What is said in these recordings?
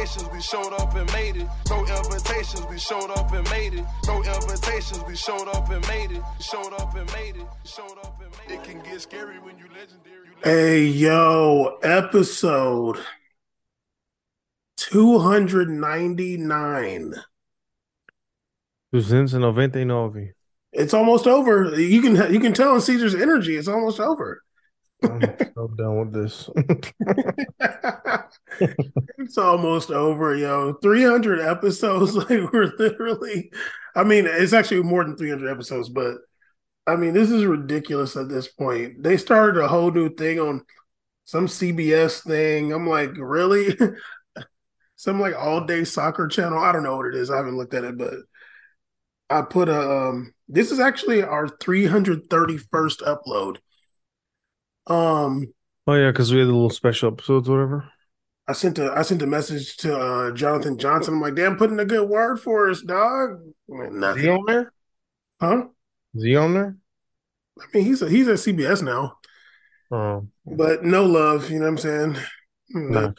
invitations, we showed up and made it. No invitations, we showed up and made it. No invitations, we showed up and made it. Showed up and made it. Showed up and made it. It can get scary when you legendary. Hey, yo, episode 299. 299. It's almost over. You can you can tell in Caesar's energy. It's almost over. I'm so done with this. it's almost over, yo. 300 episodes. Like we're literally. I mean, it's actually more than 300 episodes, but I mean, this is ridiculous at this point. They started a whole new thing on some CBS thing. I'm like, really? some like all day soccer channel. I don't know what it is. I haven't looked at it, but I put a. Um, this is actually our 331st upload. Um. Oh yeah, because we had the little special episodes, whatever. I sent a I sent a message to uh, Jonathan Johnson. I'm like, damn, putting a good word for us, dog. Is he on there? Huh? Is he on there? I mean, he's a, he's at CBS now. Oh, but no love. You know what I'm saying? no.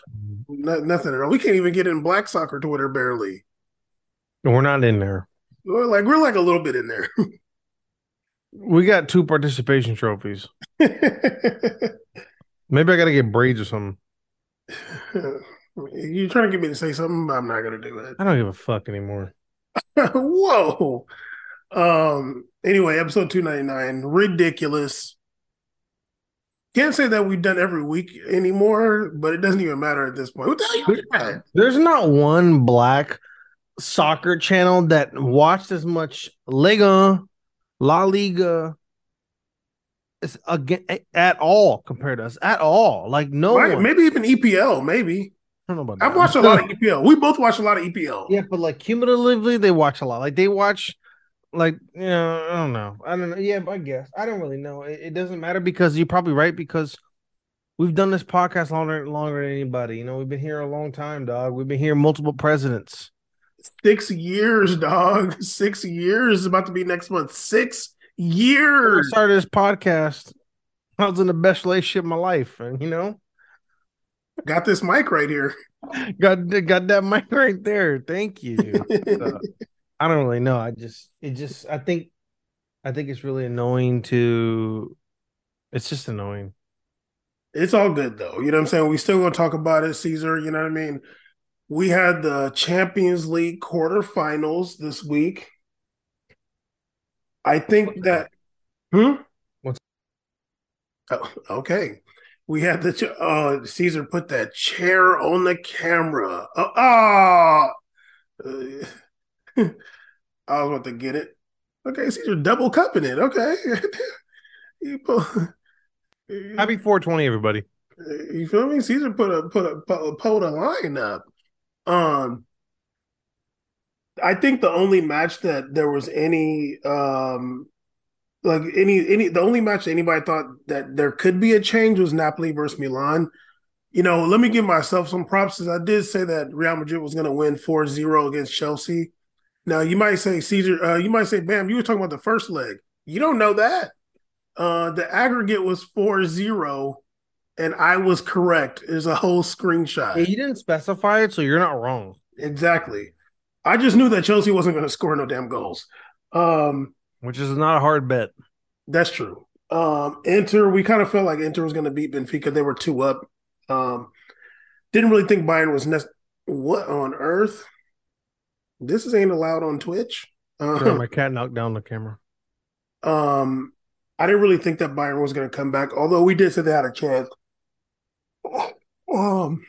No, nothing at all. We can't even get in black soccer Twitter barely. We're not in there. We're like we're like a little bit in there. we got two participation trophies. Maybe I got to get braids or something. You trying to get me to say something? I'm not gonna do it. I don't give a fuck anymore. Whoa. Um. Anyway, episode 299. Ridiculous. Can't say that we've done every week anymore, but it doesn't even matter at this point. What the hell? There's not one black soccer channel that watched as much Liga, La Liga, it's again at all compared to us at all. Like no Right. Maybe even EPL. Maybe I don't know about I've watched a lot of EPL. We both watched a lot of EPL. Yeah, but like cumulatively, they watch a lot. Like they watch, like you know, I don't know. I don't know. Yeah, I guess I don't really know. It, it doesn't matter because you're probably right because we've done this podcast longer longer than anybody. You know, we've been here a long time, dog. We've been here multiple presidents. Six years, dog. Six years is about to be next month. Six When I years. started this podcast. I was in the best relationship of my life, and you know, Got this mic right here. got got that mic right there. Thank you. I don't really know. I just it just I think I think it's really annoying to. It's just annoying. It's all good though. You know what I'm saying? We still gonna talk about it, Caesar. You know what I mean? We had the Champions League quarterfinals this week. I think that hmm? What's- Oh, okay. We had the uh Caesar put that chair on the camera. Uh, ah Uh, I was about to get it. Okay, Caesar double cupping it. Okay. You put- Happy 420, everybody. you feel me? Caesar put a put a put, put a line up. Um, I think the only match that there was any um like any any the only match anybody thought that there could be a change was Napoli versus Milan. You know, let me give myself some props as I did say that Real Madrid was going to win 4-0 against Chelsea. Now you might say Caesar, uh, you might say, Bam, you were talking about the first leg. You don't know that. Uh, the aggregate was 4-0 and I was correct. There's a whole screenshot. You didn't specify it, so you're not wrong. Exactly. I just knew that Chelsea wasn't going to score no damn goals. Um, Which is not a hard bet. that's true. Um, Inter, we kind of felt like Inter was going to beat Benfica. They were two up. Um, didn't really think Bayern was nec- what on earth. This is ain't allowed on Twitch. Um, my cat knocked down the camera. um, I didn't really think that Bayern was going to come back, although we did say they had a chance. Um,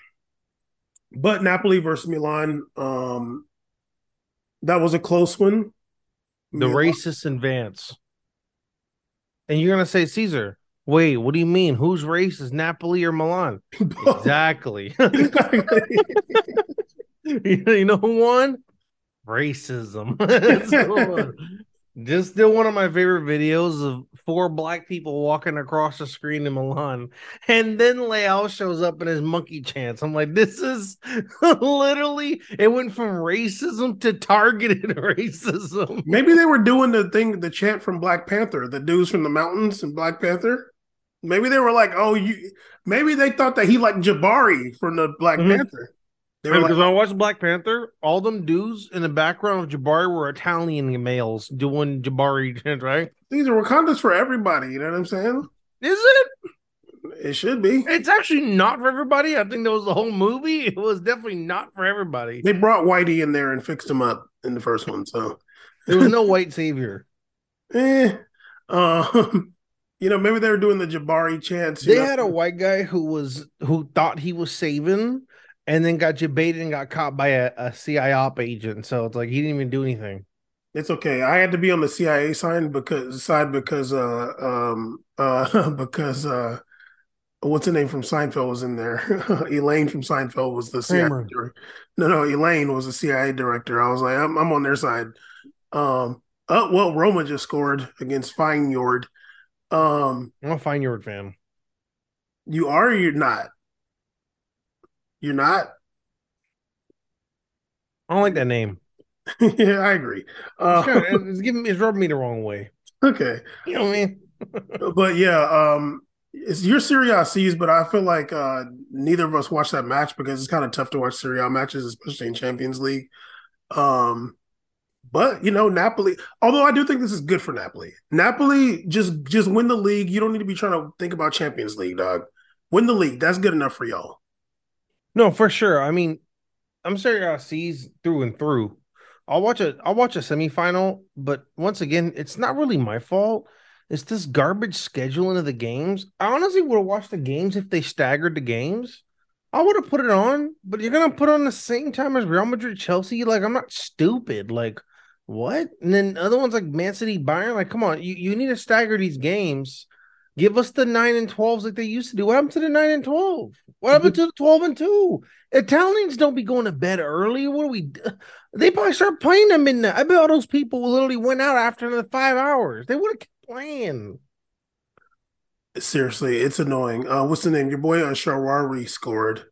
but Napoli versus Milan, um, that was a close one. The Milan- racists advance. And you're gonna say Caesar. Wait, what do you mean? Who's racist? Napoli or Milan? Exactly. you know who won? Racism. Won. Just still one of my favorite videos of four black people walking across the screen in Milan, and then Leal shows up in his monkey chants. I'm like, this is literally it went from racism to targeted racism. Maybe they were doing the thing, the chant from Black Panther, the dudes from the mountains and Black Panther. Maybe they were like, oh, you. Maybe they thought that he liked Jabari from the Black Mhm. Panther. They were Because like, I watched Black Panther, all them dudes in the background of Jabari were Italian males doing Jabari, chants, right? these are Wakandas for everybody. You know what I'm saying? Is it? It should be. It's actually not for everybody. I think that was the whole movie. It was definitely not for everybody. They brought Whitey in there and fixed him up in the first one. So, There was no white savior. eh. Um, you know, maybe they were doing the Jabari chants. They know? had a white guy who was who thought he was saving and then got you baited and got caught by a, a CIA op agent. So it's like he didn't even do anything. It's okay. I had to be on the CIA side because side because uh um uh because uh what's the name from Seinfeld was in there. Elaine from Seinfeld was the CIA Kramer. director. No, no, Elaine was the CIA director. I was like, I'm I'm on their side. Um oh well Roma just scored against Feyenoord. Um I'm a Feyenoord fan. you are or you're not? You're not? I don't like that name. yeah, I agree. It's, Uh, kinda, it's giving it's rubbing me the wrong way. okay. You know what I mean? but yeah, um, it's your Serie A C's, but I feel like uh, neither of us watched that match because it's kind of tough to watch Serie A matches, especially in Champions League. Um, but you know, Napoli. Although I do think this is good for Napoli. Napoli just just win the league. You don't need to be trying to think about Champions League, dog. Win the league. That's good enough for y'all. No, for sure. I mean, I'm Serie A C's through and through. I'll watch a I'll watch a semifinal, but once again, it's not really my fault. It's this garbage scheduling of the games. I honestly would have watched the games if they staggered the games. I would have put it on, but you're gonna put on the same time as Real Madrid Chelsea. Like, I'm not stupid. Like, what? And then other ones like Man City Bayern. Like, come on, you, you need to stagger these games. Give us the nine and twelves like they used to do. What happened to the nine and twelve? What happened to the twelve and two? Italians don't be going to bed early. What are we? They probably start playing them in the. I bet all those people literally went out after the five hours. They would have kept playing. Seriously, it's annoying. Uh, what's the name? Your boy Shaarawy scored.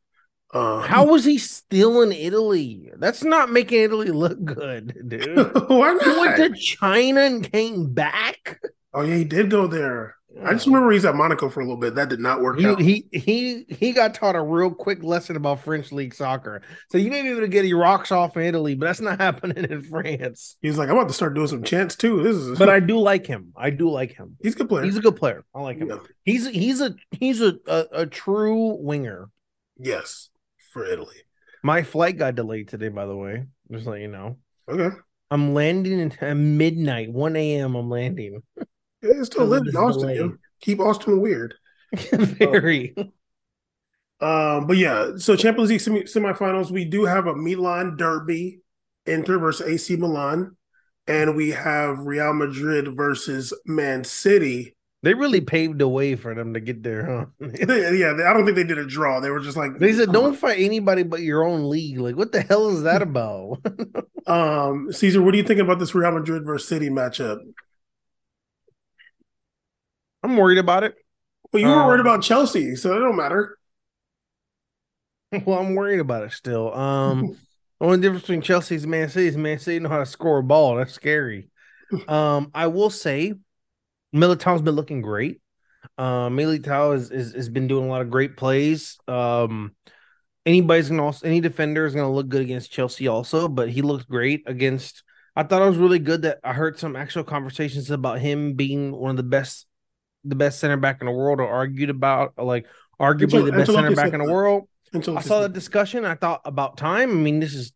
Uh, How was he still in Italy? That's not making Italy look good, dude. Why He went not? to China and came back. Oh yeah, he did go there. I just remember he's at Monaco for a little bit. That did not work He, out. he he he got taught a real quick lesson about French league soccer. So you may be able to get your rocks off in Italy, but that's not happening in France. He's like, I'm about to start doing some chants too. This is, But I do like him. I do like him. he's a good player. He's a good player. I like him. Yeah. He's he's a he's a, a a true winger. Yes, for Italy. My flight got delayed today, by the way. Just let you know. Okay, I'm landing at midnight, 1 a.m. I'm landing. yeah, it's still living in Austin. yo. Keep Austin weird. Very. Um, but yeah, so Champions League semi- semifinals, we do have a Milan derby, Inter versus AC Milan, and we have Real Madrid versus Man City. They really paved the way for them to get there, huh? They- yeah, they- I don't think they did a draw. They were just like They said, "Don't fight anybody but your own league." Like, what the hell is that about? Um, Caesar, what do you think about this Real Madrid versus City matchup? I'm worried about it. Well, you were Um, worried about Chelsea, so it don't matter. Well, I'm worried about it still. Um, the only difference between Chelsea's and Man City is Man City know how to score a ball. That's scary. Um, I will say, Militao's been looking great. Um, Militao is, is has been doing a lot of great plays. Um, anybody's gonna also any defender is gonna look good against Chelsea also, but he looked great against. I thought it was really good that I heard some actual conversations about him being one of the best, the best center back in the world, or argued about like arguably the best center back in the world. Until I saw the discussion. I thought about time. I mean, this is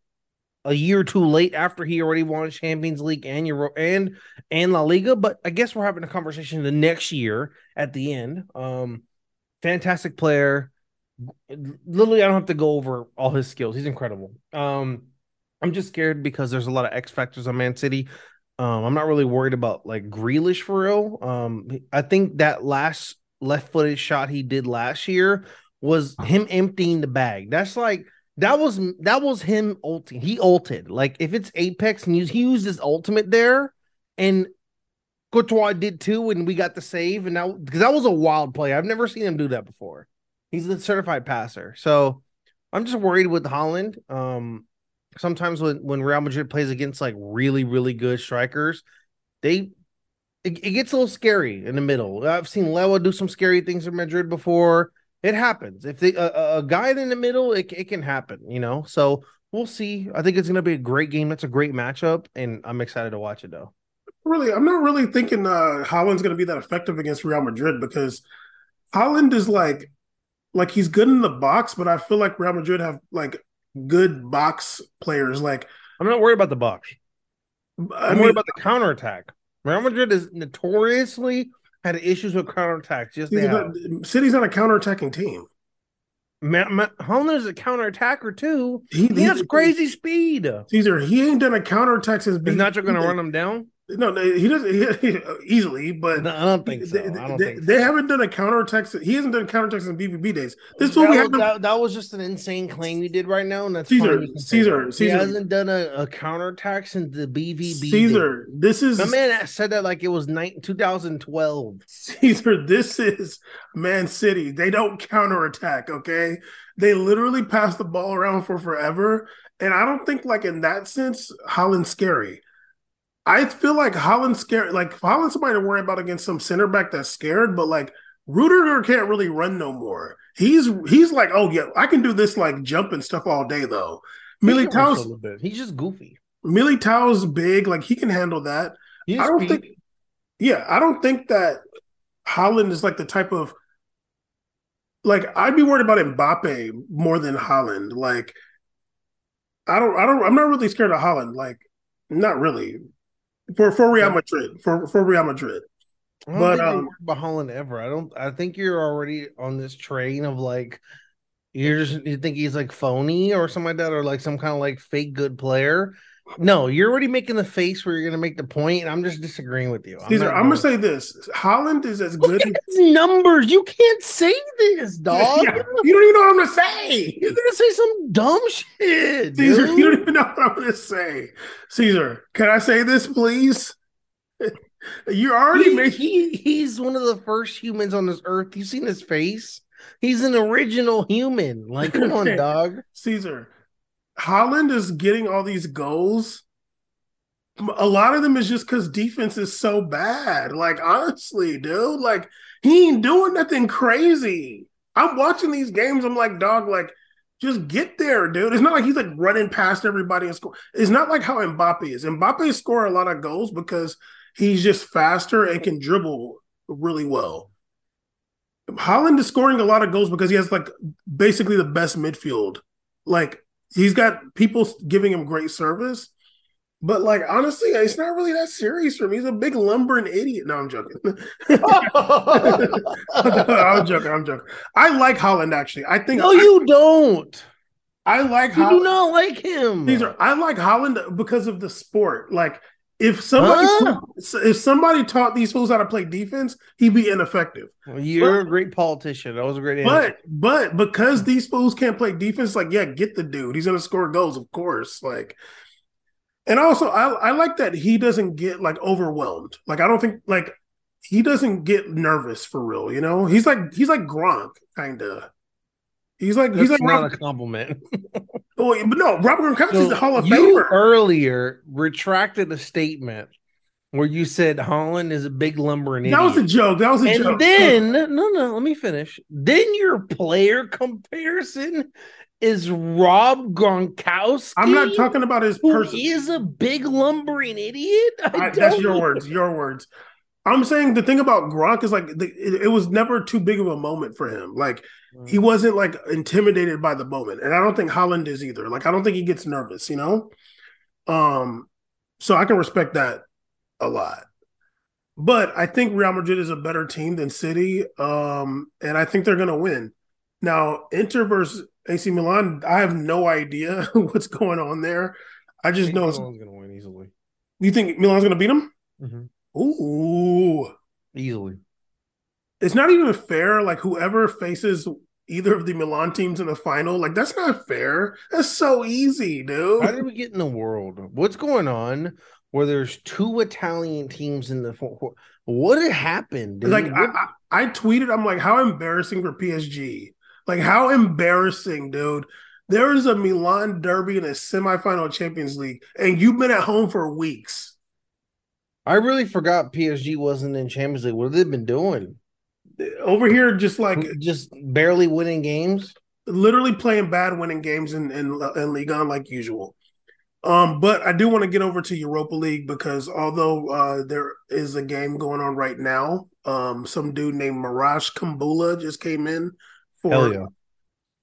a year too late after he already won Champions League and Euro and and La Liga. But I guess we're having a conversation the next year at the end. Um, fantastic player. Literally, I don't have to go over all his skills. He's incredible. Um, I'm just scared because there's a lot of X factors on Man City. Um, I'm not really worried about like Grealish for real. Um, I think that last left-footed shot he did last year was him emptying the bag. That's like that was that was him ulting. He ulted. Like if it's Apex and he used his ultimate there, and Courtois did too, and we got the save, and that because that was a wild play. I've never seen him do that before. He's a certified passer, so I'm just worried with Haaland. Um, sometimes when when Real Madrid plays against like really really good strikers, they it, it gets a little scary in the middle. I've seen Lewa do some scary things in Madrid before, it happens. If they a, a guy in the middle, it it can happen. You know, so we'll see. I think it's going to be a great game. That's a great matchup, and I'm excited to watch it though. Really, I'm not really thinking uh Haaland's going to be that effective against Real Madrid because Haaland is like like he's good in the box, but I feel like Real Madrid have like good box players. Like I'm not worried about the box. I'm I worried about the counterattack. Real Madrid is notoriously had issues with counterattacks. They City's have. not, City's not a counterattacking team. Ma- is a counterattacker too. He, He has crazy speed. Caesar, he ain't done a counterattack since. Is Nacho going to run him down? No, he doesn't he, easily, but No, I don't think so. they, don't they- think they so. haven't done a counterattack. since- He hasn't done counterattacks in BVB days. This is what that, we was, have. that, that was just an insane claim you did right now, and that's Caesar, fine. You can say Caesar. Caesar. He hasn't done a, a counterattack since the BVB. Caesar, this is my man said that like it was nine, 2012. Caesar, this is Man City. They don't counter attack. okay? They literally pass the ball around for forever. And I don't think, like, in that sense, Haaland's scary. I feel like Haaland's scared. Like, Haaland's somebody to worry about against some center back that's scared, but like, Rudiger can't really run no more. He's he's like, oh yeah, I can do this like jump and stuff all day though. He can rush a bit. He's just goofy. Militao's big, like he can handle that. He I don't speed. think yeah, I don't think that Haaland is like the type of like I'd be worried about Mbappe more than Haaland. Like I don't I don't I'm not really scared of Haaland. Like not really. For for Real Madrid. For for Real Madrid. I don't But, think um, Haaland ever. I don't. I think you're already on this train of like you're just you think he's like phony or something like that, or like some kind of like fake good player. No, you're already making the face where you're gonna make the point, and I'm just disagreeing with you. Caesar, not I'm gonna say this. Haaland is as Look good at his numbers. You can't say this, dog. Yeah, you don't even know what I'm gonna say. You're gonna say some dumb shit, Caesar, dude. you don't even know what I'm gonna say. Caesar, can I say this, please? You're already He, making he he's one of the first humans on this earth. You've seen his face? He's an original human. Like, come on, dog. Caesar. Haaland is getting all these goals. A lot of them is just because defense is so bad. Like, honestly, dude, like he ain't doing nothing crazy. I'm watching these games. I'm like, dog, like, just get there, dude. It's not like he's like running past everybody and score. It's not like how Mbappe is. Mbappe score a lot of goals because he's just faster and can dribble really well. Haaland is scoring a lot of goals because he has like basically the best midfield. Like he's got people giving him great service. But like honestly, it's not really that serious for me. He's a big lumbering idiot. No, I'm joking. I'm joking. I'm joking. I like Haaland actually. I think No, you don't. I, I like You do not like him. These are I like Haaland because of the sport. Like if somebody Huh? if somebody taught these fools how to play defense, he'd be ineffective. Well, You're a great politician. That was a great answer. But but because these fools can't play defense, like yeah, get the dude. He's gonna score goals, of course. Like, and also I I like that he doesn't get like overwhelmed. Like I don't think like he doesn't get nervous for real. You know, he's like he's like Gronk kind of. He's like That's he's like not Rob, a compliment. oh, but no, Robert Gronkowski's So the Hall of you Famer. earlier retracted a statement where you said Haaland is a big lumbering that was a joke. That was a and joke. then no, no, let me finish. Then your player comparison is Rob Gronkowski. I'm not talking about his person. is a big lumbering idiot. I I- that's your words. Your words. I'm saying the thing about Gronk is like the, it, it was never too big of a moment for him. Like he wasn't like intimidated by the moment, and I don't think Haaland is either. Like I don't think he gets nervous. You know, um, so I can respect that a lot. But I think Real Madrid is a better team than City, um, and I think they're going to win. Now, Inter versus AC Milan, I have no idea what's going on there. I I just think know. Milan's gonna win easily. you think Milan's going to beat them? Mhm. Ooh, Easily. it's not even fair. Like whoever faces either of the Milan teams in the final, like that's not fair. That's so easy, dude. How did we get in the world? What's going on where there's two Italian teams in the four? What had happened? Dude? Like I, I, I tweeted, I'm like, how embarrassing for PSG. Like how embarrassing, dude. There is a Milan derby in a semifinal Champions League, and you've been at home for weeks. I really forgot PSG wasn't in Champions League. What have they been doing? over here, just like just barely winning games. literally playing bad, winning games in in, in Liga like usual. Um, but I do want to get over to Europa League because although uh, there is a game going on right now, um, some dude named Marash Kumbulla just came in for. Hell yeah.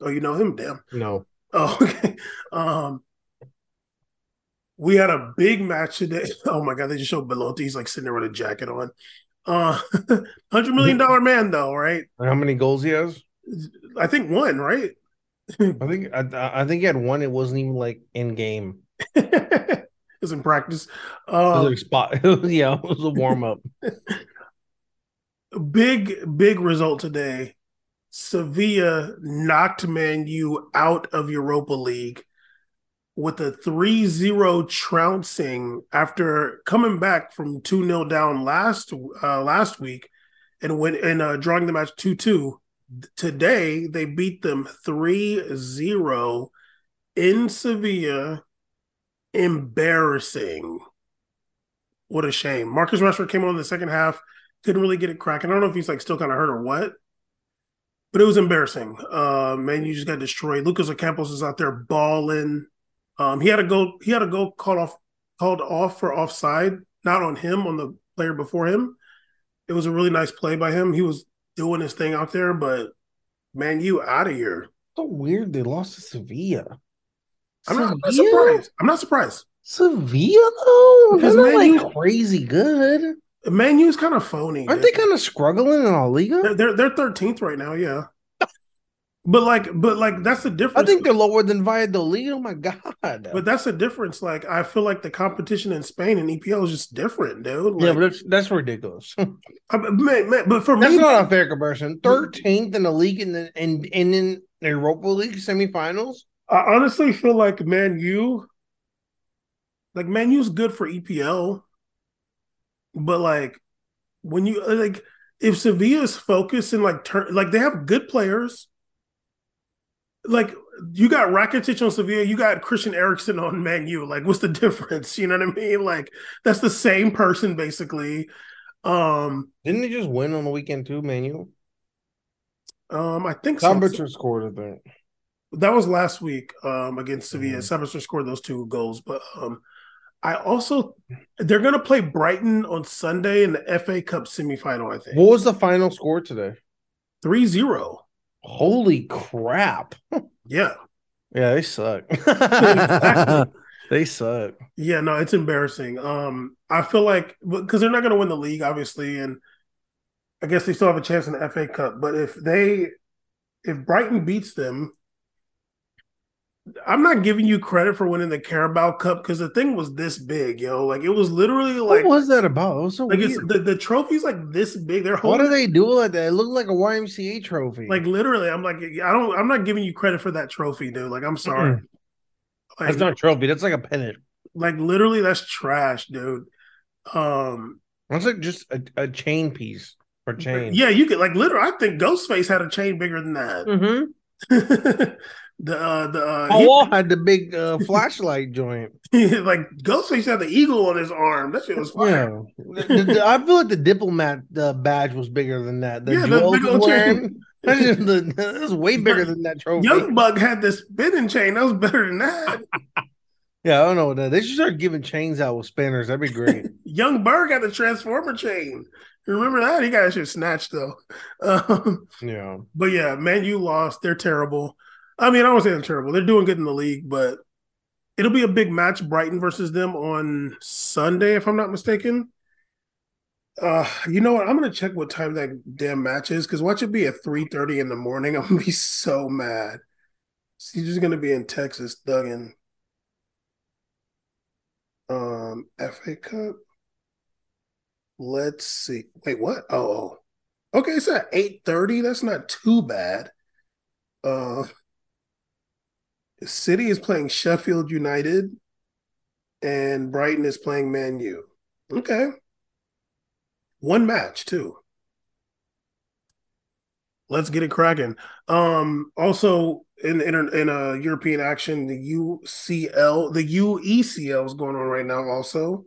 Oh, you know him? Damn. No. Oh, okay. Um, we had a big match today. Oh my god, they just showed Belotti. He's like sitting there with a jacket on. Uh, hundred million dollar man though, right? How many goals he has? I think one, right? I think I, I think he had one. It wasn't even like in game. it was in practice. It was Um, spot. yeah, it was a warm up. big, big result today. Sevilla knocked Man U out of Europa League with a 3-0 trouncing after coming back from 2-0 down last uh, last week and went and uh, drawing the match 2-2. Today they beat them 3-0 in Sevilla. Embarrassing. What a shame. Marcus Rashford came on in the second half didn't really get it cracking. I don't know if he's like still kind of hurt or what, but it was embarrassing. Uh, man, you just got destroyed. Lucas Ocampos is out there balling. Um, he had a goal. He had a goal called off, called off for offside, not on him, on the player before him. It was a really nice play by him. He was doing his thing out there, but man, you out of here. So weird they lost to Sevilla. I'm not, I'm not surprised. I'm not surprised. Sevilla though, Because they're like U- crazy good. Man, U's kind of phony. Aren't dude. they kind of struggling in La Liga? They're they're they're thirteenth right now. Yeah, but like, but like that's the difference. I think they're lower than Valladolid. Oh my god! But that's the difference. Like, I feel like the competition in Spain and EPL is just different, dude. Like, yeah, but that's that's ridiculous. I- man, man, but for me, That's me, not a fair comparison. Thirteenth in the league and then and, and in the Europa League semifinals. I honestly feel like Man U, like Man U's good for EPL, but like when you like if Sevilla's focus and like turn like they have good players, like you got Rakitic on Sevilla, you got Christian Eriksen on Man U. Like, what's the difference? You know what I mean? Like that's the same person basically. Um, Didn't they just win on the weekend too, Manu? um, I think so. Sabitzer scored, I think. That was last week um, against Sevilla. Mhm. Sabitzer scored those two goals, but um, I also they're going to play Brighton on Sunday in the FA Cup semifinal. I think What was the final score today? 3-0. Holy crap! Yeah, Yeah, they suck. Exactly. they suck. yeah. No, it's embarrassing. Um, I feel like because they're not going to win the league, obviously, and I guess they still have a chance in the FA Cup. But if they if Brighton beats them. I'm not giving you credit for winning the Carabao Cup because the thing was this big, yo. Like it was literally like what was that about? It was so Like weird. it's the, the trophy's like this big. They're What do they do like that? It looked like a YMCA trophy. like literally. I'm like, I don't. I'm not giving you credit for that trophy, dude. Like, I'm sorry. Like, that's not a trophy. That's like a pennant. like literally, that's trash, dude. Um, That's like just a, a chain piece or chain. yeah, you could like literally. I think Ghostface had a chain bigger than that. Mm-hmm. the uh, the uh, Paul Wall had the big uh, flashlight joint. like Ghostface had the eagle on his arm. That shit was fire. Yeah, The- the- I feel like the diplomat uh, badge was bigger than that. The Yeah, the big old chain. That's the, that was way bigger than that trophy. Young Berg had this spinning chain. That was better than that. Yeah, I don't know what that. They should start giving chains out with spinners. That'd be great. Young Berg got the Transformer chain. Remember that? He got that shit snatched though. Um, yeah. but yeah, man, you lost. They're terrible. I mean, I don't say they're terrible. They're doing good in the league, but it'll be a big match. Brighton versus them on Sunday, if I'm not mistaken. Uh, you know what? I'm gonna check what time that damn match is because watch it be at 3:30 in the morning. I'm gonna be so mad. He's just gonna be in Texas, thugging. Um, FA Cup. Let's see. Wait, what? Oh, oh. okay. It's at eight thirty. That's not too bad. Uh, City is playing Sheffield United, and Brighton is playing Man U. Okay, one match too. Let's get it cracking. Um, also in in in uh, European action, the UCL, the UECL is going on right now. Also,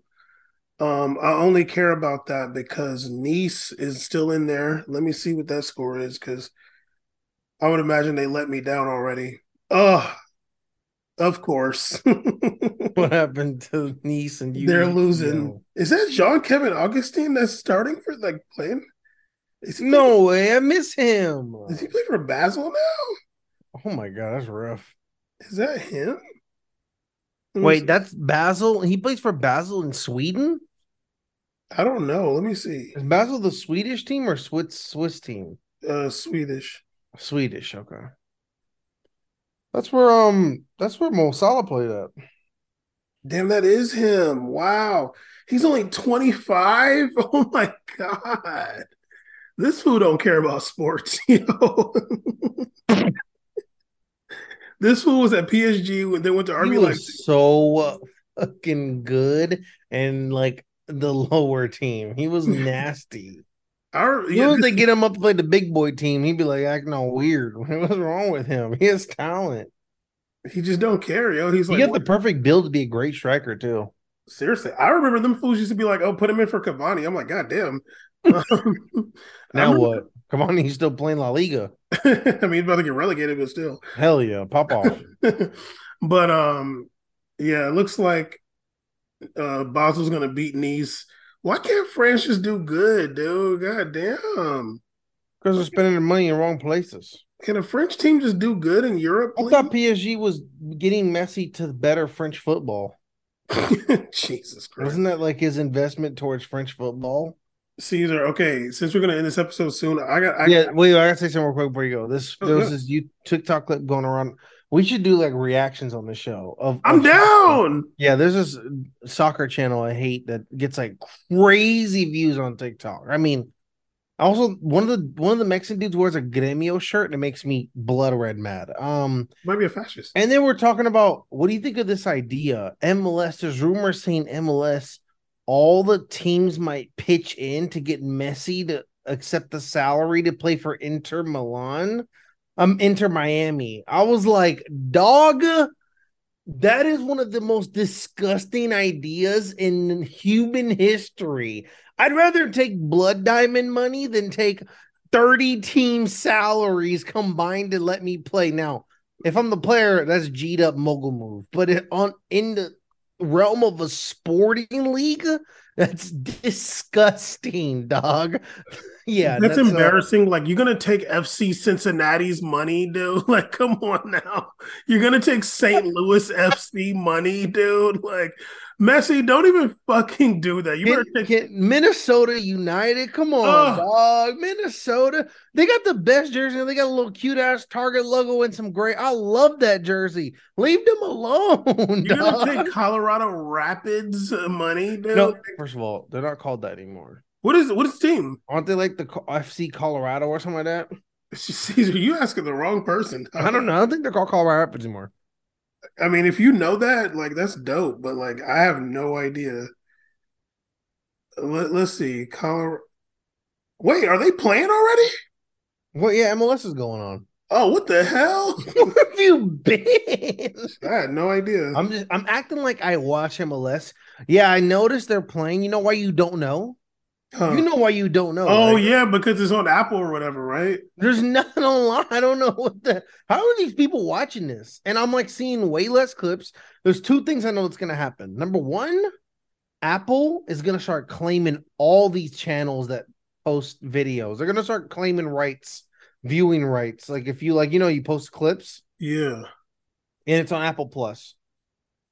Um, I only care about that because Nice is still in there. Let me see what that score is because I would imagine they let me down already. Oh, of course. what happened to Nice and you? They're losing. Is that Jean Kevin Augustin that's starting for like playing? no way, I miss him. Does he play for Basel now? Oh my god, that's rough. Is that him? Wait, that's Basel. He plays for Basel in Sweden. I don't know. Let me see. Is Basel the Swedish team or Swiss Swiss team? Uh, Swedish. Swedish. Okay. That's where um that's where Mo Salah played at. Damn, that is him. Wow. He's only 25. Oh my god. This fool don't care about sports, you know. this fool was at PSG when they went to RB like so fucking good and like the lower team. He was nasty. Our, yeah, know, they get him up to play the big boy team, he'd be like acting all weird. What's wrong with him? He has talent. He just don't care, yo. He's he like, got the perfect build to be a great striker too. Seriously, I remember them fools used to be like, "Oh, put him in for Cavani." I'm like, "God damn." now what? Cavani, he's still playing La Liga. I mean, he's about to get relegated, but still. Hell yeah, pop off. but um, yeah, it looks like uh Basel's gonna beat Nice. Why can't France just do good, dude? God damn. Because they're spending their money in wrong places. Can a French team just do good in Europe? Please? I thought PSG was getting Messi to better French football. Jesus Christ. Wasn't that like his investment towards French football? Caesar, okay, since we're gonna end this episode soon, I got I, yeah. Wait, I gotta say something real quick before you go. This oh, there was this you TikTok clip going around. We should do like reactions on the show. Of I'm down. Yeah, there's this soccer channel I hate that gets like crazy views on TikTok. I mean, also one of the one of the Mexican dudes wears a Gremio shirt and it makes me blood red mad. Um, might be a fascist. And then we're talking about what do you think of this idea? MLS. There's rumors saying MLS all the teams might pitch in to get Messi to accept the salary to play for Inter Milan, um, Inter Miami. I was like, dog, that is one of the most disgusting ideas in human history. I'd rather take blood diamond money than take 30 team salaries combined to let me play. Now, if I'm the player, that's G'd up mogul move. But it, on in the realm of a sporting league, that's disgusting, dog. yeah, that's, that's uh, embarrassing. Uh, like you're gonna take FC Cincinnati's money, dude. Like, come on now. You're gonna take St. Louis FC money, dude. Like Messi, don't even fucking do that. You better take Minnesota United. Come on, oh. dog. Minnesota. They got the best jersey. They got a little cute ass Target logo and some gray. I love that jersey. Leave them alone. You're dog. gonna take Colorado Rapids money, dude. No, first of all, they're not called that anymore. What is what is the team? Aren't they like the FC Colorado or something like that? Caesar, you asking the wrong person. I don't know. I don't think they're called Colorado Rapids anymore. I mean, if you know that, like that's dope. But like, I have no idea. Let, us see, Colorado. Wait, are they playing already? Well, yeah, MLS is going on. Oh, what the hell? Where have you been? I had no idea. I'm just I'm acting like I watch MLS. Yeah, I noticed they're playing. You know why you don't know? Huh. You know why you don't know? Oh right? yeah, because it's on Apple or whatever, right? There's nothing online. I don't know what the. How are these people watching this? And I'm like seeing way less clips. There's two things I know that's gonna happen. Number one, Apple is gonna start claiming all these channels that post videos. They're gonna start claiming rights, viewing rights. Like if you like, you know, you post clips. Yeah. And it's on Apple Plus.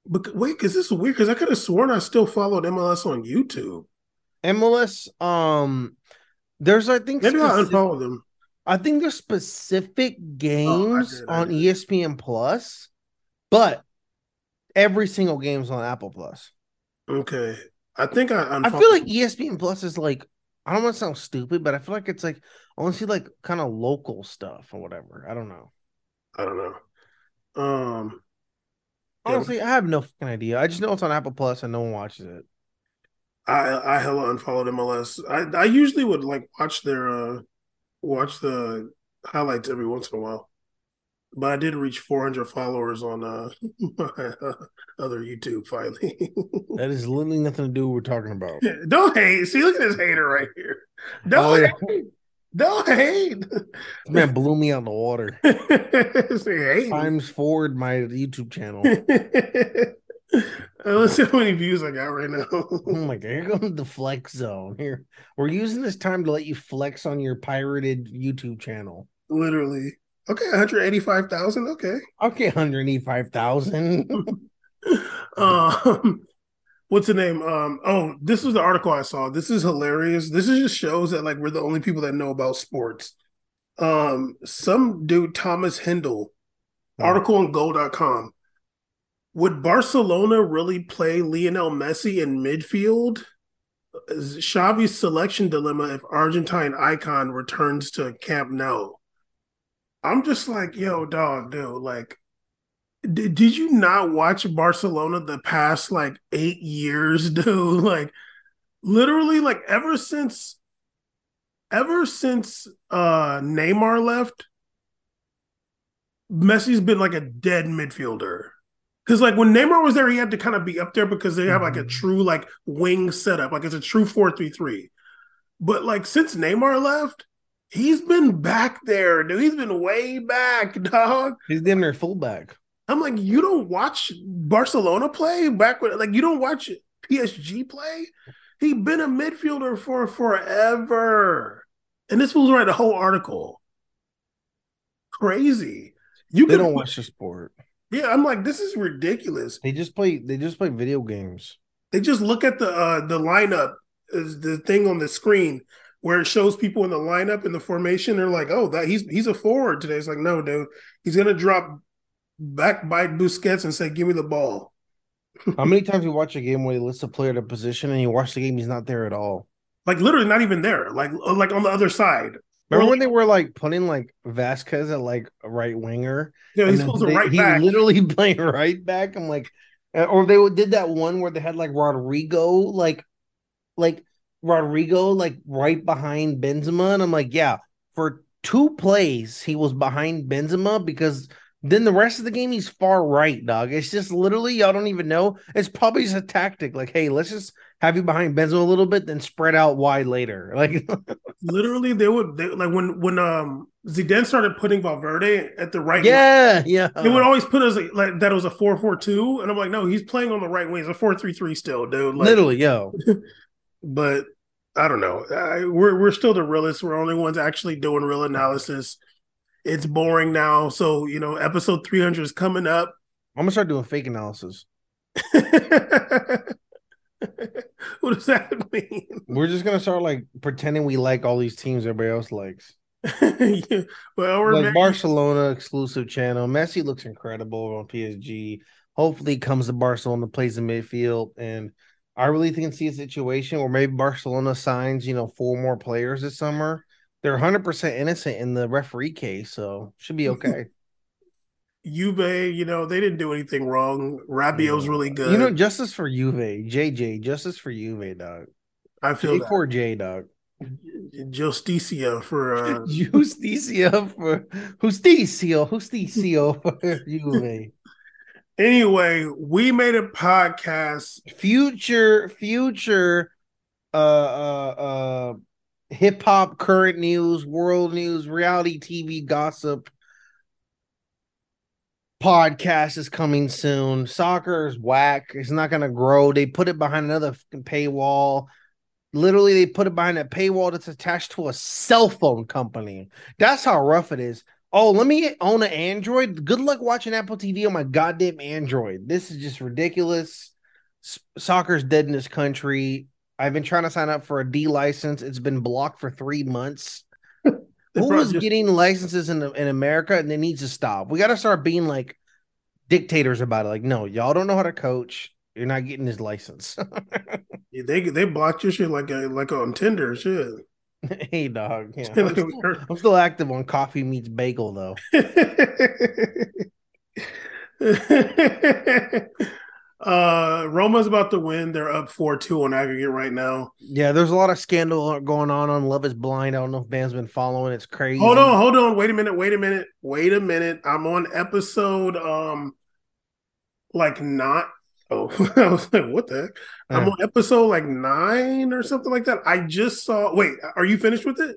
But wait, because this is weird. Because I could have sworn I still followed MLS on YouTube. MLS, um, there's I think maybe specific, I'll unfollow them. I think there's specific games oh, on ESPN Plus, but every single game's on Apple Plus. Okay, I think I. I feel like ESPN Plus is like I don't want to sound stupid, but I feel like it's like I want to see like kind of local stuff or whatever. I don't know. I don't know. Um, honestly, yeah. I have no fucking idea. I just know it's on Apple Plus and no one watches it. I I hella unfollowed MLS. I I usually would like watch their uh watch the highlights every once in a while. but I did reach 400 followers on uh, my uh, other YouTube finally. That is literally nothing to do with what we're talking about. Don't hate. See, look at this hater right here. Don't Oh, yeah. hate. Don't hate. This man blew me out the water. Hate. Times forward my YouTube channel. Let's see how many views I got right now. Oh my god, here comes the flex zone. Here, we're using this time to let you flex on your pirated YouTube channel. Literally. Okay, 185,000. Okay. Okay, 185,000. um what's the name um oh this was the article i saw this is hilarious this is just shows that like we're the only people that know about sports um some dude thomas hindle Oh. article on Goal.com would barcelona really play lionel messi in midfield Is Xavi's selection dilemma if argentine icon returns to camp nou i'm just like yo dog dude like did, did you not watch Barcelona the past like eight years, dude? Like literally, like ever since ever since uh Neymar left, Messi's been like a dead midfielder. Because like when Neymar was there, he had to kind of be up there because they have like a Mhm. true like wing setup, like it's a true four three three. But like since Neymar left, he's been back there, dude. He's been way back, dog. He's damn near fullback. I'm like, you don't watch Barcelona play back when, like, you don't watch PSG play. He been a midfielder for forever, and this was right the whole article. Crazy. You They can, don't watch the sport. Yeah. I'm like, this is ridiculous. They just play. They just play video games. They just look at the uh the lineup is the thing on the screen where it shows people in the lineup in the formation. They're like, oh, that he's he's a forward today. It's like, no, dude, he's gonna drop back by Busquets and say, give me the ball. How many times you watch a game where they list a player to position and you watch the game, he's not there at all? like literally not even there, like uh, like on the other side. Remember when they were like putting like Vázquez at like a right winger? Yeah, he's supposed to right he's back. literally playing right back. I'm like, uh, or they did that one where they had like Rodrygo, like, like Rodrygo, like right behind Benzema, and I'm like, yeah, for two plays he was behind Benzema because then the rest of the game he's far right, dog. It's just literally y'all don't even know. It's probably just a tactic, like, hey, let's just have you behind Benzema a little bit, then spread out wide later. Like, literally, they would they, like when when um Zidane started putting Valverde at the right. yeah, yeah. They would always put us like that it was a four four two, and I'm like, no, he's playing on the right wing. It's a four three three still, dude. Like, literally, yo. but I don't know. I, we're we're still the realists. We're only ones actually doing real analysis. It's boring now, so you know, episode 300 is coming up. I'm gonna start doing fake analysis. what does that mean? We're just gonna start like pretending we like all these teams everybody else likes. Yeah, Well, we're Like maybe- Barcelona exclusive channel. Messi looks incredible on PSG. Hopefully, comes to Barcelona, plays in midfield, and I really think see a situation where maybe Barcelona signs, you know, four more players this summer. They're 100 percent innocent in the referee case, so should be okay. Juve, you know, they didn't do anything wrong. Rabiot's really good. you know, justice for Juve, JJ, justice for Juve, dog. I feel that. J4J, dog. Justicia for uh, Justicia for Justicio, Justicio for Juve. anyway. We made a podcast. Future, future, uh, uh, uh, hip hop, current news, world news, reality TV gossip podcast is coming soon. Soccer is whack. It's not gonna grow. They put it behind another paywall. Literally, they put it behind a paywall that's attached to a cell phone company. That's how rough it is. Oh, let me own an Android. Good luck watching Apple TV on my goddamn Android. This is just ridiculous. S- Soccer's dead in this country. I've been trying to sign up for a D license. It's been blocked for three months. Who brought just- getting licenses in in America and it needs to stop? We got to start being like dictators about it. Like, no, y'all don't know how to coach. You're not getting his license. They they blocked your shit like a, like on Tinder shit. hey, dog. Yeah, I'm, still, I'm still active on Coffee Meets Bagel though. Uh, Roma's about to win. They're up four two on aggregate right now. Yeah, there's a lot of scandal going on on Love Is Blind. I don't know if Bam's been following. It's crazy. Hold on, hold on. Wait a minute. Wait a minute. Wait a minute. I'm on episode um, like not. Oh, I was like, what the heck? I'm on episode like nine or something like that. I just saw. Wait, are you finished with it?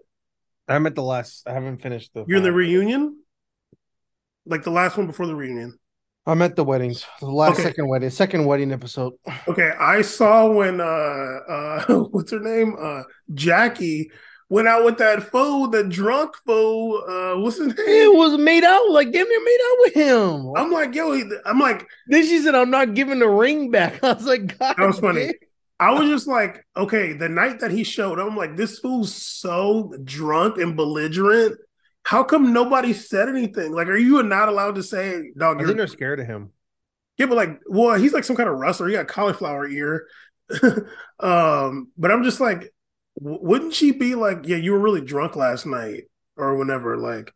I'm at the last. I haven't finished the. You're in the reunion, like the last one before the reunion. I'm at the weddings. The last Okay. second wedding, second wedding episode. Okay, I saw when uh uh what's her name uh Jackie went out with that fool, the drunk fool. Uh, what's his name? It was made out like damn near made out with him. I'm like, yo, he- I'm like, then she said, "I'm not giving the ring back." I was like, "God, That was funny. I was just like, okay, the night that he showed, I'm like, this fool's so drunk and belligerent. How come nobody said anything? Like, are you not allowed to say, dog? I You're, think they're scared of him. yeah, but like, well, he's like some kind of wrestler. He got cauliflower ear. um, but I'm just like, wouldn't she be like, yeah, you were really drunk last night or whenever, like.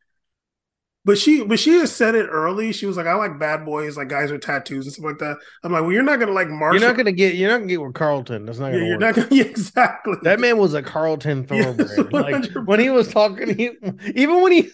But she, but she has said it early. She was like, "I like bad boys, like guys with tattoos and stuff like that." I'm like, "Well, you're not gonna like Marshall. You're not gonna get. You're not gonna get with Carlton. That's not yeah, gonna you're work. not gonna yeah, exactly." That man was a Carlton Yes, thoroughbred. like when he was talking, he, even when he,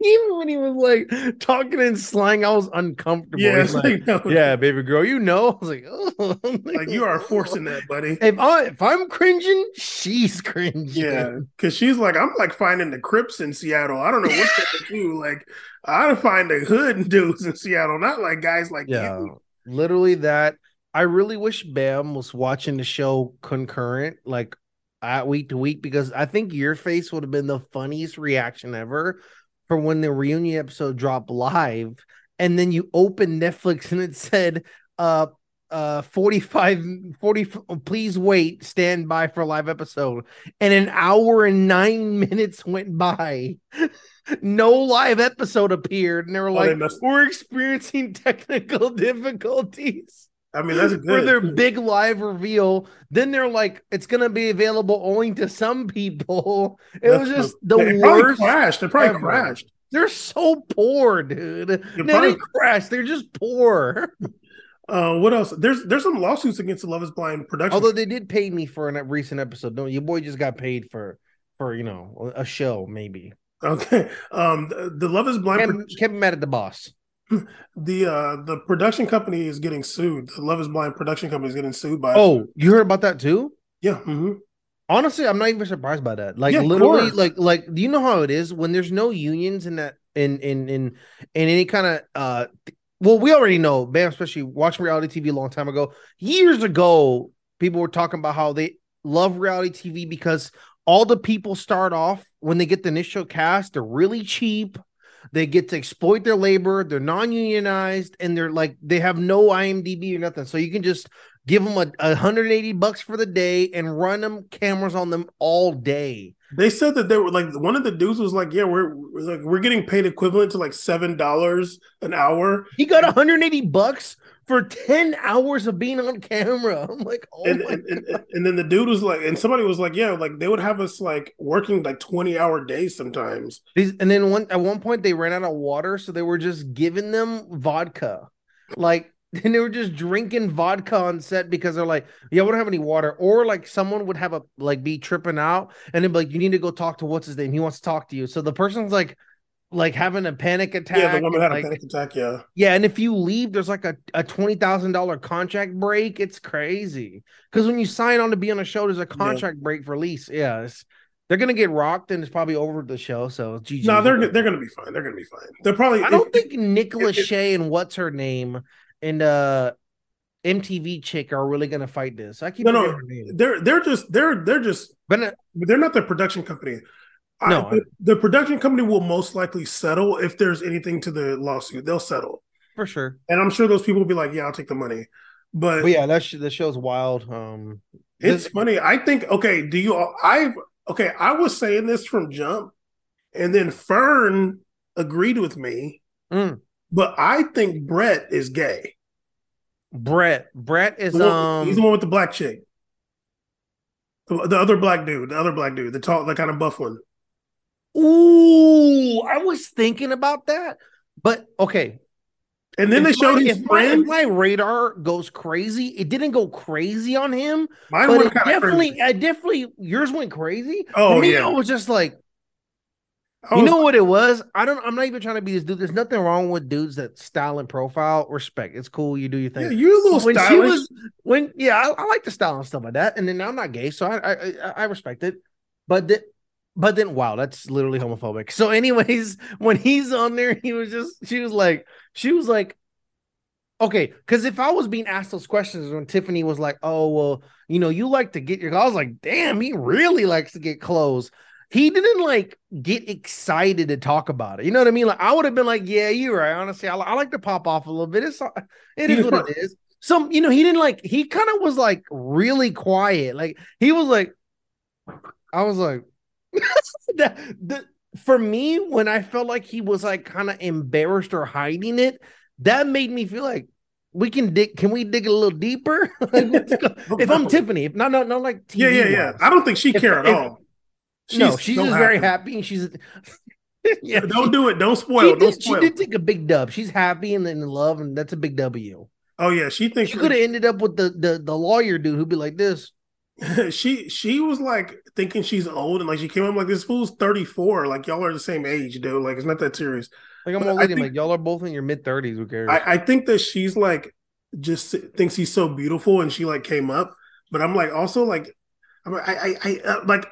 even when he was like talking in slang, I was uncomfortable. Yeah, like, like, no, yeah, baby girl, you know. I was like, oh, like you are forcing that, buddy. If I if I'm cringing, she's cringing. Yeah, because she's like, I'm like finding the Crips in Seattle. I don't know what to do. Like, I find the hood dudes in Seattle, not like guys like yeah. you. Literally that. I really wish Bam was watching the show concurrent, like at week to week, because I think your face would have been the funniest reaction ever for when the reunion episode dropped live, and then you open Netflix and it said, uh uh 45 40 please wait stand by for a live episode. And an hour and nine minutes went by. No live episode appeared and they were Oh, they like must- we're experiencing technical difficulties I mean, that's for their big live reveal. Then they're like, it's gonna be available only to some people. It That's was just the They probably worst. crashed. They probably ever. crashed. They're so poor, dude. They probably- didn't crash. They're just poor. Uh, what else? There's there's some lawsuits against the Love Is Blind production. Although they did pay me for a recent episode. No, your boy just got paid for for you know a show maybe. okay, um, the, the Love Is Blind, Kept, kept mad at the boss. the uh the production company is getting sued. The Love Is Blind production company is getting sued by. Oh, you heard about that too? yeah, mhm. Honestly, I'm not even surprised by that. Like Yeah, literally, like like do you know how it is when there's no unions in that in in in in any kind of uh well, we already know, Bam, especially watching reality TV a long time ago. Years ago, people were talking about how they love reality TV because all the people start off when they get the initial cast, they're really cheap. They get to exploit their labor. They're non-unionized, and they're like they have no IMDb or nothing. So you can just give them a, a 180 bucks for the day and run them cameras on them all day. They said that they were like one of the dudes was like, yeah, we're, we're like we're getting paid equivalent to like seven dollars an hour, He got 180 bucks for 10 hours of being on camera. I'm like, oh and, my and, and and then the dude was like, and somebody was like, yeah, like they would have us like working like twenty hour days sometimes. These, and then one at one point they ran out of water, so they were just giving them vodka, like, and they were just drinking vodka on set because they're like, yeah, we don't have any water, or like someone would have a like be tripping out, and then be like, you need to go talk to what's his name, he wants to talk to you. So the person's like, like having a panic attack. yeah, the woman had like, a panic attack. Yeah, Yeah, and if you leave, there's like a, a twenty thousand dollar contract break. It's crazy because when you sign on to be on a show, there's a contract break for lease. Yeah, it's, they're gonna get rocked, and it's probably over the show. So GG. no, they're they're gonna be fine. They're gonna be fine. They're probably. I don't if- think Nicholas if- Shea and what's her name and uh MTV chick are really gonna fight this. I keep No, no, they're they're just they're they're just but uh, they're not the production company. I- No, I- the, the production company will most likely settle if there's anything to the lawsuit. They'll settle, for sure. and I'm sure those people will be like, "Yeah, I'll take the money." But But yeah, that sh- the show's wild. Um, It's this- funny. I think okay. Do you? I okay. I was saying this from jump, and then Fern agreed with me. Mm. But I think Brett is gay. Brett. Brett is The one- um. he's the one with the black chick. The, the other black dude. The other black dude. The tall, the kind of buff one. Ooh, I was thinking about that. But okay. And then they showed my- his if my, if friend. my radar goes crazy, it didn't go crazy on him, Mine but went it kind of definitely, crazy. I definitely, yours went crazy. Oh, For me, yeah. I was just like, you know what it was? I don't. I'm not even trying to be this dude. There's nothing wrong with dudes that style and profile. Respect. It's cool. You do your yeah, thing. you're a little when stylish. she was when yeah, I, I like the style and stuff like that. And then I'm not gay, so I I I, respect it. But then but then wow, that's literally homophobic. So, anyways, when he's on there, he was just she was like, she was like, okay, because if I was being asked those questions when Tiffany was like, oh well, you know, you like to get your I was like, damn, he really likes to get clothes. He didn't like get excited to talk about it. You know what I mean? Like I would have been like, yeah, you're right. Honestly, I, I like to pop off a little bit. It's it is what it is. Some, you know, he didn't like. He kind of was like really quiet. Like he was like, I was like, that for me when I felt like he was like kind of embarrassed or hiding it, that made me feel like we can dig. Can we dig a little deeper? Like, let's go. if I'm Tiffany, if not, not, not like TV yeah, yeah, yeah. I don't think she If- care at if- all. no, she's so just very happy, and she's yeah. Don't do it. Don't She spoil. Don't did, she did take a big dub. She's happy and in love, and that's a big W. Oh yeah, she thinks She could have ended up with the, the the lawyer dude who'd be like this. she she was like thinking she's old and like she came up like this fool's 34 like y'all are the same age dude like it's not that serious Like I'm old lady. Think- like y'all are both in your mid thirties. Who cares? I, I think that she's like just thinks he's so beautiful and she like came up but i'm like also like i'm like, i i, I uh, like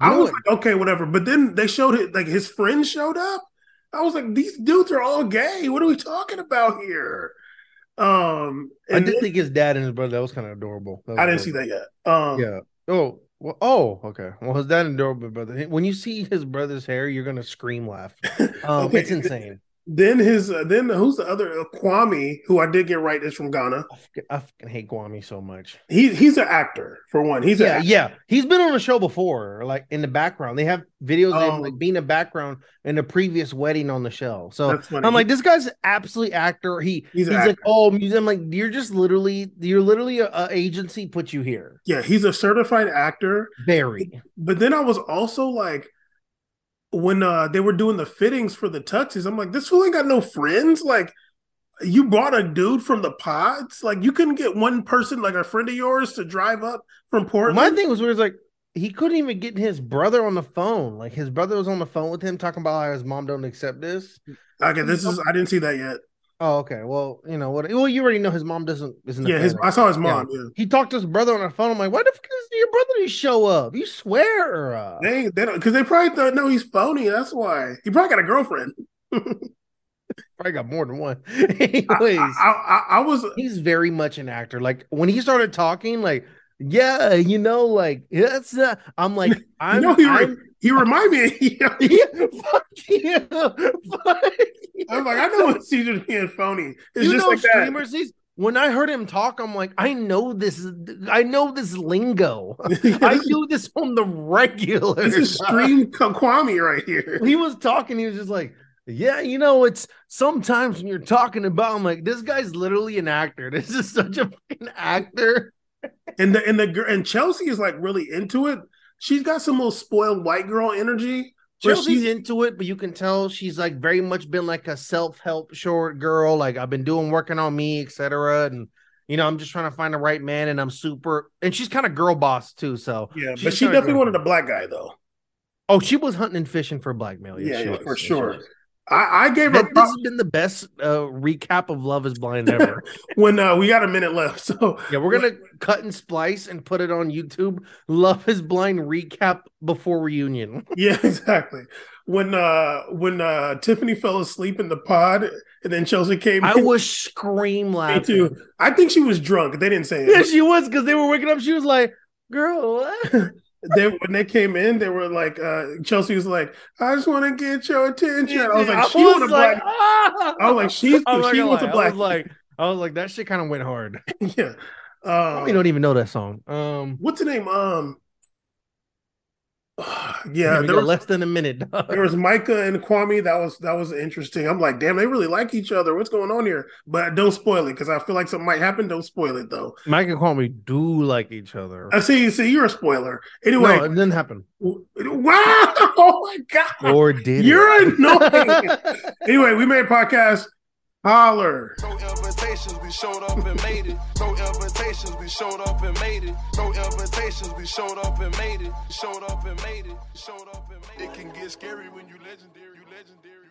i You was what? like okay whatever but then they showed it like his friends showed up i was like these dudes are all gay what are we talking about here um I did then- think his dad and his brother that was kind of adorable. I didn't see that yet um Yeah. Oh. Well, oh. Okay. Well, his dad and adorable brother. When you see his brother's hair, you're gonna scream laugh. Um, Okay. it's insane. Then his uh, then who's the other uh, Kwame who I did get right is from Ghana. I fucking, I fucking hate Kwame so much. He he's an actor for one. He's yeah, yeah. He's been on the show before, like in the background. They have videos of him Um, like being a background in a previous wedding on the show. So I'm like, this guy's absolutely actor. He He's he's, like, oh, music. I'm like, you're just literally, you're literally a, a agency put you here. yeah, he's a certified actor. Very. But then I was also like, when uh they were doing the fittings for the tuxes, I'm like, this fool ain't got no friends. Like, you brought a dude from the pods. Like, you couldn't get one person, like a friend of yours, to drive up from Portland. My thing was where it's like he couldn't even get his brother on the phone. Like his brother was on the phone with him talking about how his mom don't accept this. okay, this is I didn't see that yet. Oh, okay. Well, you know what? Well, you already know his mom doesn't isn't. Yeah, his I saw his mom. Yeah. He talked to his brother on the phone. I'm like, why the fuck does your brother didn't show up? You swear? Uh... They they don't because they probably don't know he's phony. That's why he probably got a girlfriend. Probably got more than one. Anyways, I, I, I was he's very much an actor. Like when he started talking, like, yeah, you know, like that's. Uh, I'm like, I'm. know, he re- he remind me. Of, yeah, fuck you. Fuck you. I was like, I know when Caesar's being phony. It's you just know like streamers these when I heard him talk, I'm like, I know this I know this lingo. I do this on the regular. this is stream Kwame right here. he was talking, he was just like, Yeah, you know, it's sometimes when you're talking about I'm like, this guy's literally an actor. This is such a fucking actor. And the and the and Chelsea is like really into it. She's got some little spoiled white girl energy. Where Chelsea's she's- into it, but you can tell she's like very much been like a self-help short girl. Like I've been doing working on me, etc. And you know, I'm just trying to find the right man, and I'm super. And she's kind of girl boss too. So yeah, but she definitely wanted a black guy though. Oh, she was hunting and fishing for blackmail. Yeah, she yeah, was. for she sure. I, I gave her That, this prop- has been the best uh, recap of Love Is Blind ever. when uh, we got a minute left. So yeah, we're gonna cut and splice and put it on YouTube. Love Is Blind recap before reunion. yeah, exactly. When uh when uh Tiffany fell asleep in the pod and then Chelsea came I in, was scream me laughing. too. I think she was drunk. They didn't say Yeah, she was because they were waking up. She was like, "Girl, what?" they when they came in, they were like, uh Chelsea was like, I just want to get your attention. I was like, she want a black. ah! I was like, she's I'm she gonna wants a black. I was like, I was like, that shit kind of went hard. yeah. I Um, don't even know that song. Um, what's the name? Um, yeah, yeah, there got was, less than a minute. dog. there was Micah and Kwame. That was that was interesting. I'm like, damn, they really like each other. What's going on here? But don't spoil it because I feel like something might happen. Don't spoil it though. Micah and Kwame do like each other. I see. See, you're a spoiler. No, Anyway, it didn't happen. wow! Oh my god, Or did you're it? annoying. anyway, we made a podcast. Holler. Invitations, we showed up and made it. No invitations, we showed up and made it. No invitations, we showed up and made it. Showed up and made it. Showed up and made it. It can get scary when you legendary. You legendary.